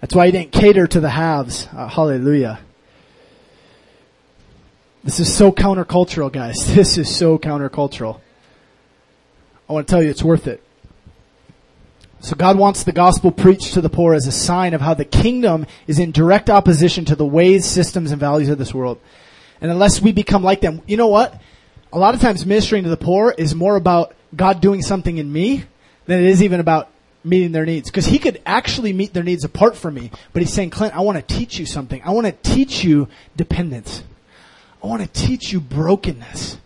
Speaker 1: That's why he didn't cater to the haves. Uh, hallelujah. This is so countercultural, guys. This is so countercultural. I want to tell you it's worth it. So God wants the gospel preached to the poor as a sign of how the kingdom is in direct opposition to the ways, systems, and values of this world. And unless we become like them, you know what? A lot of times ministering to the poor is more about God doing something in me than it is even about meeting their needs. Because he could actually meet their needs apart from me. But he's saying, Clint, I want to teach you something. I want to teach you dependence. I want to teach you brokenness.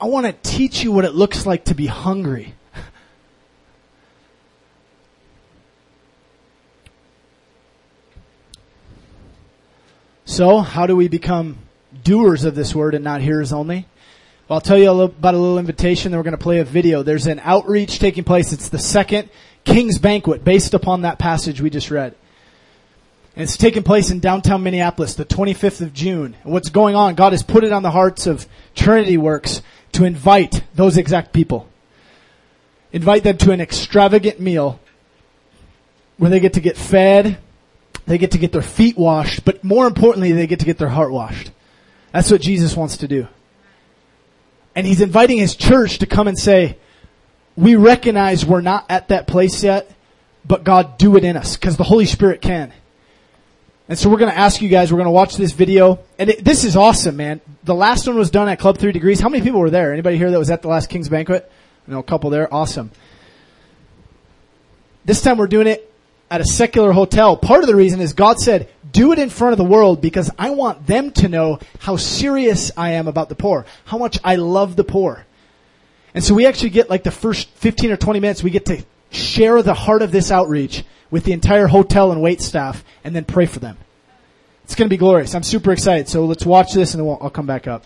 Speaker 1: I want to teach you what it looks like to be hungry. So, how do we become doers of this word and not hearers only? Well, I'll tell you a little, about a little invitation, then we're going to play a video. There's an outreach taking place. It's the second King's Banquet based upon that passage we just read. And it's taking place in downtown Minneapolis, the 25th of June. And what's going on, God has put it on the hearts of Trinity Works to invite those exact people. Invite them to an extravagant meal where they get to get fed, they get to get their feet washed, but more importantly, they get to get their heart washed. That's what Jesus wants to do. And he's inviting his church to come and say, we recognize we're not at that place yet, but God do it in us because the Holy Spirit can. And so we're going to ask you guys, we're going to watch this video. And it, this is awesome, man. The last one was done at Club 3 Degrees. How many people were there? Anybody here that was at the last King's Banquet? I know a couple there. Awesome. This time we're doing it at a secular hotel, part of the reason is God said, do it in front of the world because I want them to know how serious I am about the poor, how much I love the poor. And so we actually get like the first 15 or 20 minutes, we get to share the heart of this outreach with the entire hotel and wait staff and then pray for them. It's going to be glorious. I'm super excited. So let's watch this and we'll, I'll come back up.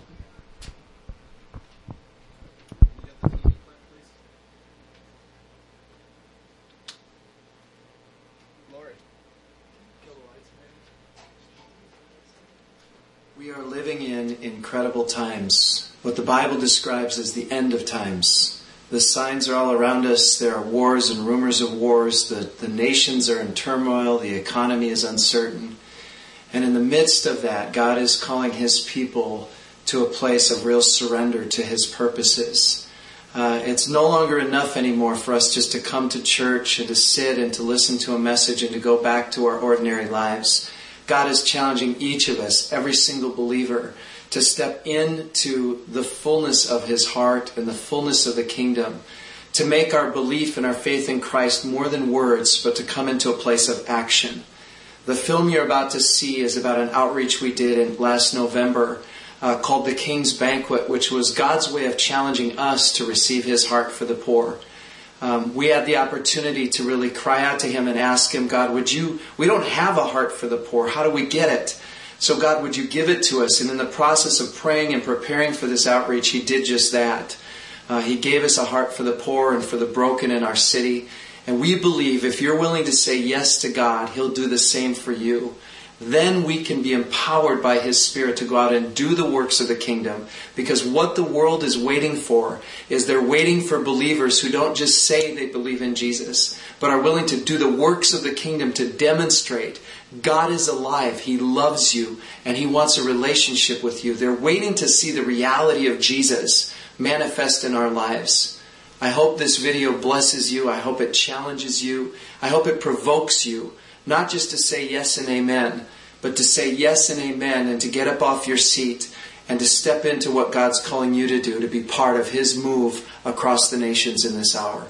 Speaker 2: We are living in incredible times, what the Bible describes as the end of times. The signs are all around us. There are wars and rumors of wars. The, the nations are in turmoil. The economy is uncertain. And in the midst of that, God is calling His people to a place of real surrender to His purposes. Uh, it's no longer enough anymore for us just to come to church and to sit and to listen to a message and to go back to our ordinary lives. God is challenging each of us, every single believer, to step into the fullness of His heart and the fullness of the kingdom, to make our belief and our faith in Christ more than words, but to come into a place of action. The film you're about to see is about an outreach we did in last November uh, called The King's Banquet, which was God's way of challenging us to receive His heart for the poor. Um, we had the opportunity to really cry out to Him and ask Him, God, would you, we don't have a heart for the poor. How do we get it? So, God, would you give it to us? And in the process of praying and preparing for this outreach, He did just that. Uh, he gave us a heart for the poor and for the broken in our city. And we believe if you're willing to say yes to God, He'll do the same for you. Then we can be empowered by His Spirit to go out and do the works of the kingdom. Because what the world is waiting for is they're waiting for believers who don't just say they believe in Jesus, but are willing to do the works of the kingdom to demonstrate God is alive. He loves you and He wants a relationship with you. They're waiting to see the reality of Jesus manifest in our lives. I hope this video blesses you. I hope it challenges you. I hope it provokes you, not just to say yes and amen, but to say yes and amen and to get up off your seat and to step into what God's calling you to do, to be part of His move across the nations in this hour.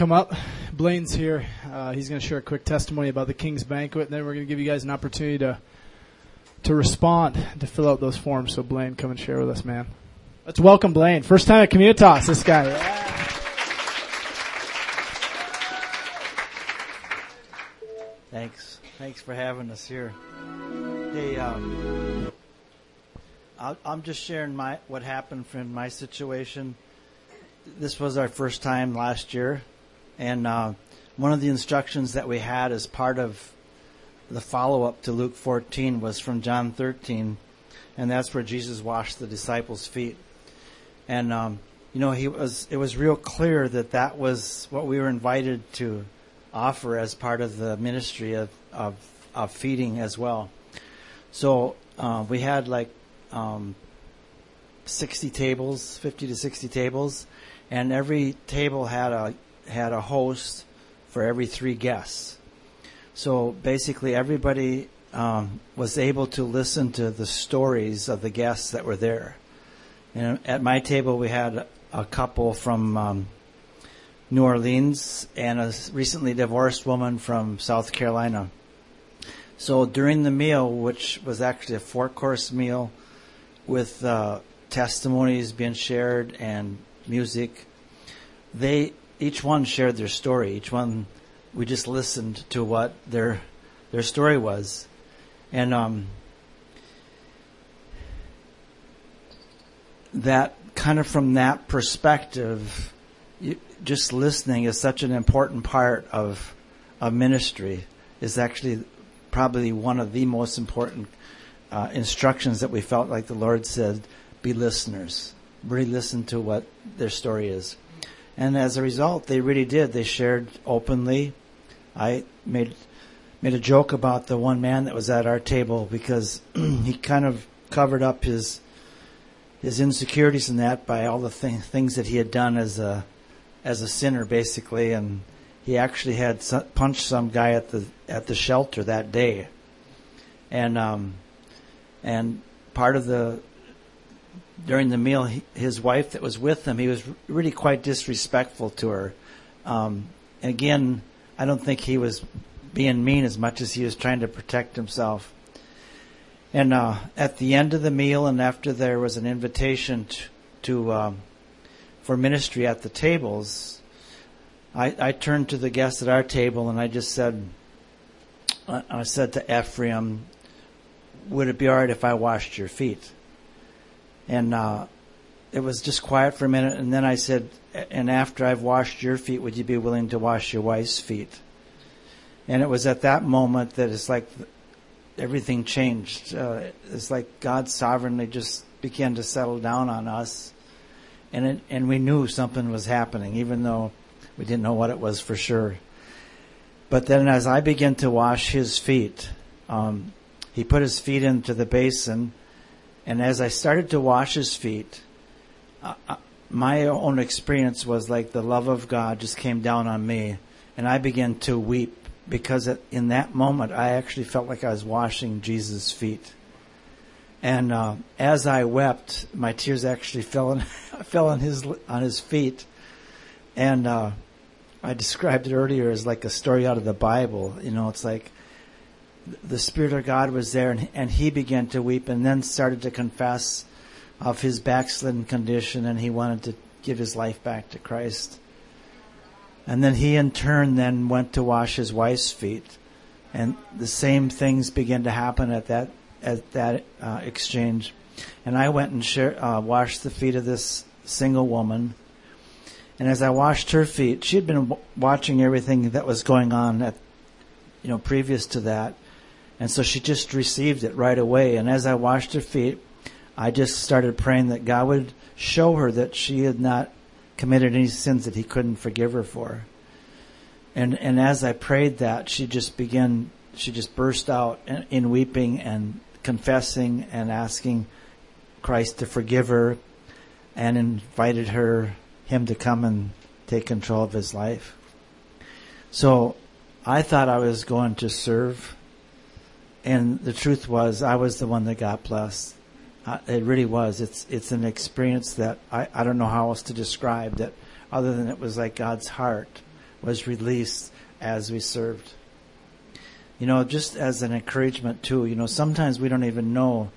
Speaker 1: Come up? Blaine's here. Uh, he's going to share a quick testimony about the King's Banquet, and then we're going to give you guys an opportunity to to respond, to fill out those forms. So, Blaine, come and share with us, man. Let's welcome Blaine. First time at Communitas, this guy.
Speaker 3: Thanks. Thanks for having us here. Hey, um, I'll, I'm just sharing my what happened from my situation. This was our first time last year, and uh, one of the instructions that we had as part of the follow up to Luke 14 was from John 13, and that's where Jesus washed the disciples' feet. And um, you know, he was it was real clear that that was what we were invited to offer as part of the ministry of of, of feeding as well. So uh, we had like um, 60 tables, 50 to 60 tables, and every table had a had a host for every three guests. So basically, everybody um, was able to listen to the stories of the guests that were there. And at my table, we had a couple from um, New Orleans and a recently divorced woman from South Carolina. So during the meal, which was actually a four course meal with uh, testimonies being shared and music, they each one shared their story. Each one, we just listened to what their their story was, and um, that kind of from that perspective, you, just listening is such an important part of of ministry. Is actually probably one of the most important uh, instructions that we felt like the Lord said: be listeners. Really listen to what their story is. And as a result, they really did. They shared openly. I made made a joke about the one man that was at our table because he kind of covered up his his insecurities in that by all the th- things that he had done as a as a sinner, basically, and he actually had punched some guy at the at the shelter that day, and um, and part of the during the meal, he, his wife that was with him, he was really quite disrespectful to her. Um, and again, I don't think he was being mean as much as he was trying to protect himself. And uh, at the end of the meal, and after there was an invitation to, to um, for ministry at the tables, I, I turned to the guests at our table and I just said, I said to Ephraim, "Would it be all right if I washed your feet?" And uh, it was just quiet for a minute, and then I said, "And after I've washed your feet, would you be willing to wash your wife's feet?" And it was at that moment that it's like everything changed. Uh, it's like God sovereignly just began to settle down on us, and it, and we knew something was happening, even though we didn't know what it was for sure. But then, as I began to wash his feet, um, he put his feet into the basin, and as I started to wash his feet, uh, uh, my own experience was like the love of God just came down on me, and I began to weep because in that moment I actually felt like I was washing Jesus' feet. And uh, as I wept, my tears actually fell on fell on his on his feet, and uh, I described it earlier as like a story out of the Bible. You know, it's like the Spirit of God was there, and, and he began to weep, and then started to confess of his backslidden condition, and he wanted to give his life back to Christ. And then he, in turn, then went to wash his wife's feet, and the same things began to happen at that at that uh, exchange. And I went and share, uh, washed the feet of this single woman. And as I washed her feet, she had been w- watching everything that was going on at, you know, previous to that. And so she just received it right away. And as I washed her feet, I just started praying that God would show her that she had not committed any sins that he couldn't forgive her for. And, and as I prayed that, she just began, she just burst out in, in weeping and confessing and asking Christ to forgive her and invited her, him to come and take control of his life. So I thought I was going to serve and the truth was I was the one that got blessed. Uh, it really was. It's, it's an experience that I, I don't know how else to describe that other than it was like God's heart was released as we served you know, just as an encouragement too, you know, sometimes we don't even know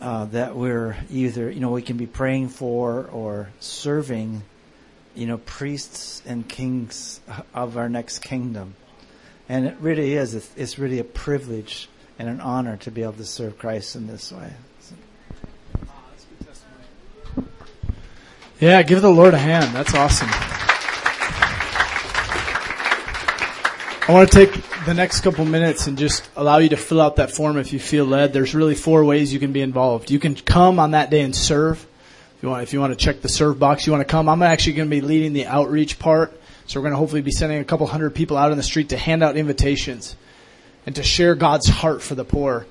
Speaker 3: uh, that we're either, you know, we can be praying for or serving, you know, priests and kings of our next kingdom. And it really is, it's, really a privilege and an honor to be able to serve Christ in this way.
Speaker 1: Yeah, give the Lord a hand. That's awesome. I want to take the next couple minutes and just allow you to fill out that form if you feel led. There's really four ways you can be involved. You can come on that day and serve. If you want, if you want to check the serve box, you want to come. I'm actually going to be leading the outreach part. So we're going to hopefully be sending a couple hundred people out in the street to hand out invitations and to share God's heart for the poor.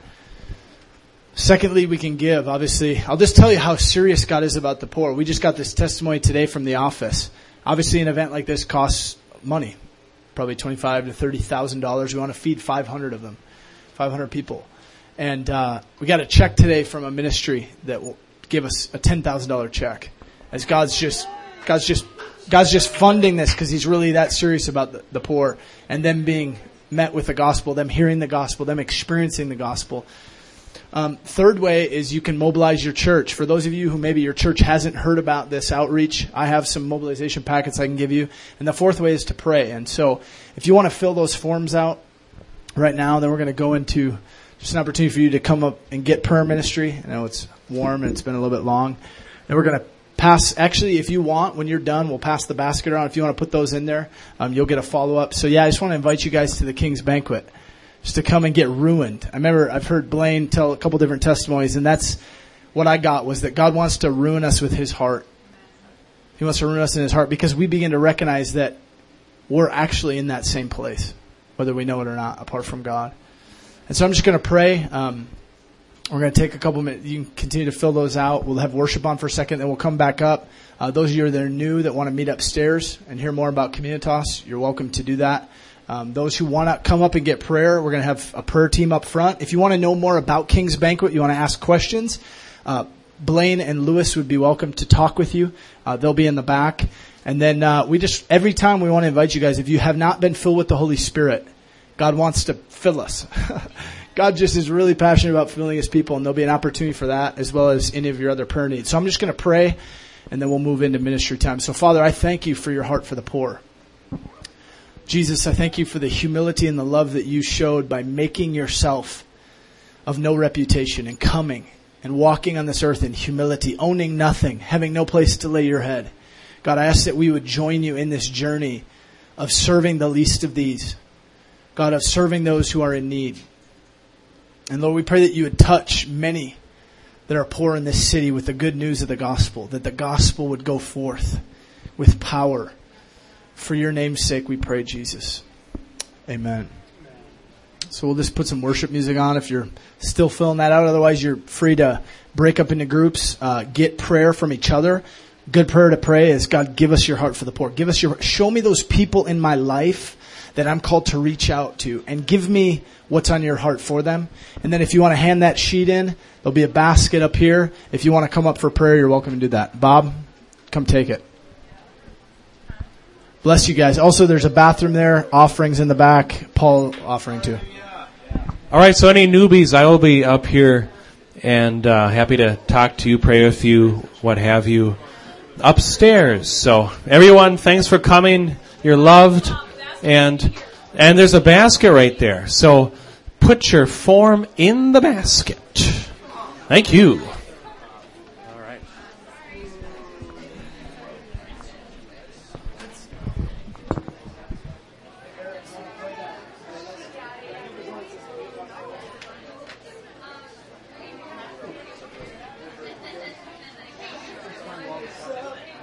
Speaker 1: Secondly, we can give. Obviously, I'll just tell you how serious God is about the poor. We just got this testimony today from the office. Obviously, an event like this costs money probably twenty-five to thirty thousand dollars. We want to feed five hundred of them, five hundred people, and uh, we got a check today from a ministry that will give us a ten thousand dollar check. As God's just, God's just, God's just funding this because He's really that serious about the, the poor and them being met with the gospel, them hearing the gospel, them experiencing the gospel. Um, third way is you can mobilize your church. For those of you who maybe your church hasn't heard about this outreach, I have some mobilization packets I can give you. And the fourth way is to pray. And so if you want to fill those forms out right now, then we're going to go into just an opportunity for you to come up and get prayer ministry. I know it's warm and it's been a little bit long. And we're going to pass, actually, if you want, when you're done, we'll pass the basket around. If you want to put those in there, um, you'll get a follow up. So yeah, I just want to invite you guys to the King's Banquet just to come and get ruined. I remember I've heard Blaine tell a couple different testimonies, and that's what I got was that God wants to ruin us with His heart. He wants to ruin us in His heart because we begin to recognize that we're actually in that same place, whether we know it or not, apart from God. And so I'm just going to pray. Um, we're going to take a couple minutes. You can continue to fill those out. We'll have worship on for a second, then we'll come back up. Uh, those of you that are new that want to meet upstairs and hear more about Communitas, you're welcome to do that. Um, those who want to come up and get prayer, we're going to have a prayer team up front. If you want to know more about King's Banquet, you want to ask questions, uh, Blaine and Lewis would be welcome to talk with you. Uh, they'll be in the back. And then uh, we just every time we want to invite you guys. If you have not been filled with the Holy Spirit, God wants to fill us. God just is really passionate about filling His people, and there'll be an opportunity for that as well as any of your other prayer needs. So I'm just going to pray, and then we'll move into ministry time. So Father, I thank you for your heart for the poor. Jesus, I thank you for the humility and the love that you showed by making yourself of no reputation and coming and walking on this earth in humility, owning nothing, having no place to lay your head. God, I ask that we would join you in this journey of serving the least of these. God, of serving those who are in need. And Lord, we pray that you would touch many that are poor in this city with the good news of the gospel, that the gospel would go forth with power. For your name's sake, we pray, Jesus. Amen. So we'll just put some worship music on if you're still filling that out. Otherwise, you're free to break up into groups, uh, get prayer from each other. Good prayer to pray is God, give us your heart for the poor. Give us your, show me those people in my life that I'm called to reach out to and give me what's on your heart for them. And then if you want to hand that sheet in, there'll be a basket up here. If you want to come up for prayer, you're welcome to do that. Bob, come take it. Bless you guys. Also, there's a bathroom there, offerings in the back. Paul offering too.
Speaker 4: All right, so any newbies, I will be up here and uh, happy to talk to you, pray with you, what have you, upstairs. So everyone, thanks for coming. You're loved, and and there's a basket right there. So put your form in the basket. Thank you.